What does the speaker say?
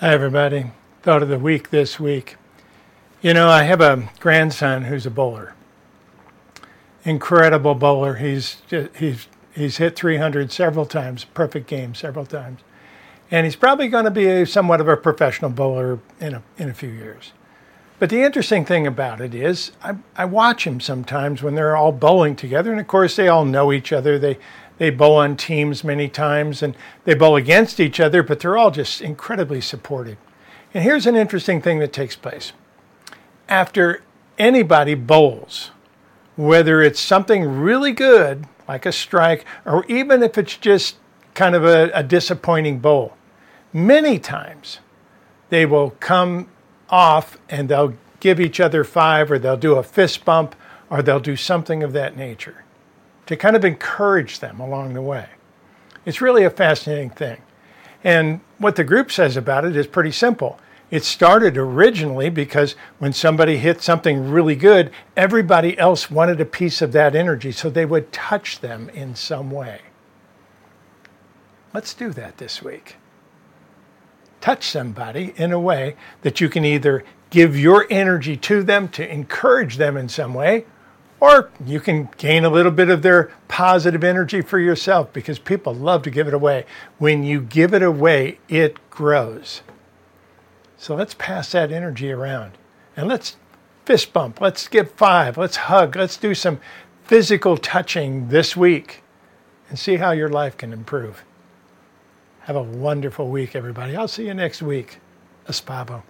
Hi, everybody. Thought of the week this week. You know, I have a grandson who's a bowler. Incredible bowler. He's he's he's hit 300 several times, perfect game several times, and he's probably going to be a, somewhat of a professional bowler in a in a few years. But the interesting thing about it is, I, I watch him sometimes when they're all bowling together, and of course they all know each other. They they bowl on teams many times and they bowl against each other, but they're all just incredibly supportive. And here's an interesting thing that takes place. After anybody bowls, whether it's something really good, like a strike, or even if it's just kind of a, a disappointing bowl, many times they will come off and they'll give each other five, or they'll do a fist bump, or they'll do something of that nature to kind of encourage them along the way. It's really a fascinating thing. And what the group says about it is pretty simple. It started originally because when somebody hit something really good, everybody else wanted a piece of that energy, so they would touch them in some way. Let's do that this week. Touch somebody in a way that you can either give your energy to them to encourage them in some way, or you can gain a little bit of their positive energy for yourself because people love to give it away. When you give it away, it grows. So let's pass that energy around and let's fist bump. Let's give five. Let's hug. Let's do some physical touching this week and see how your life can improve. Have a wonderful week, everybody. I'll see you next week. Espavo.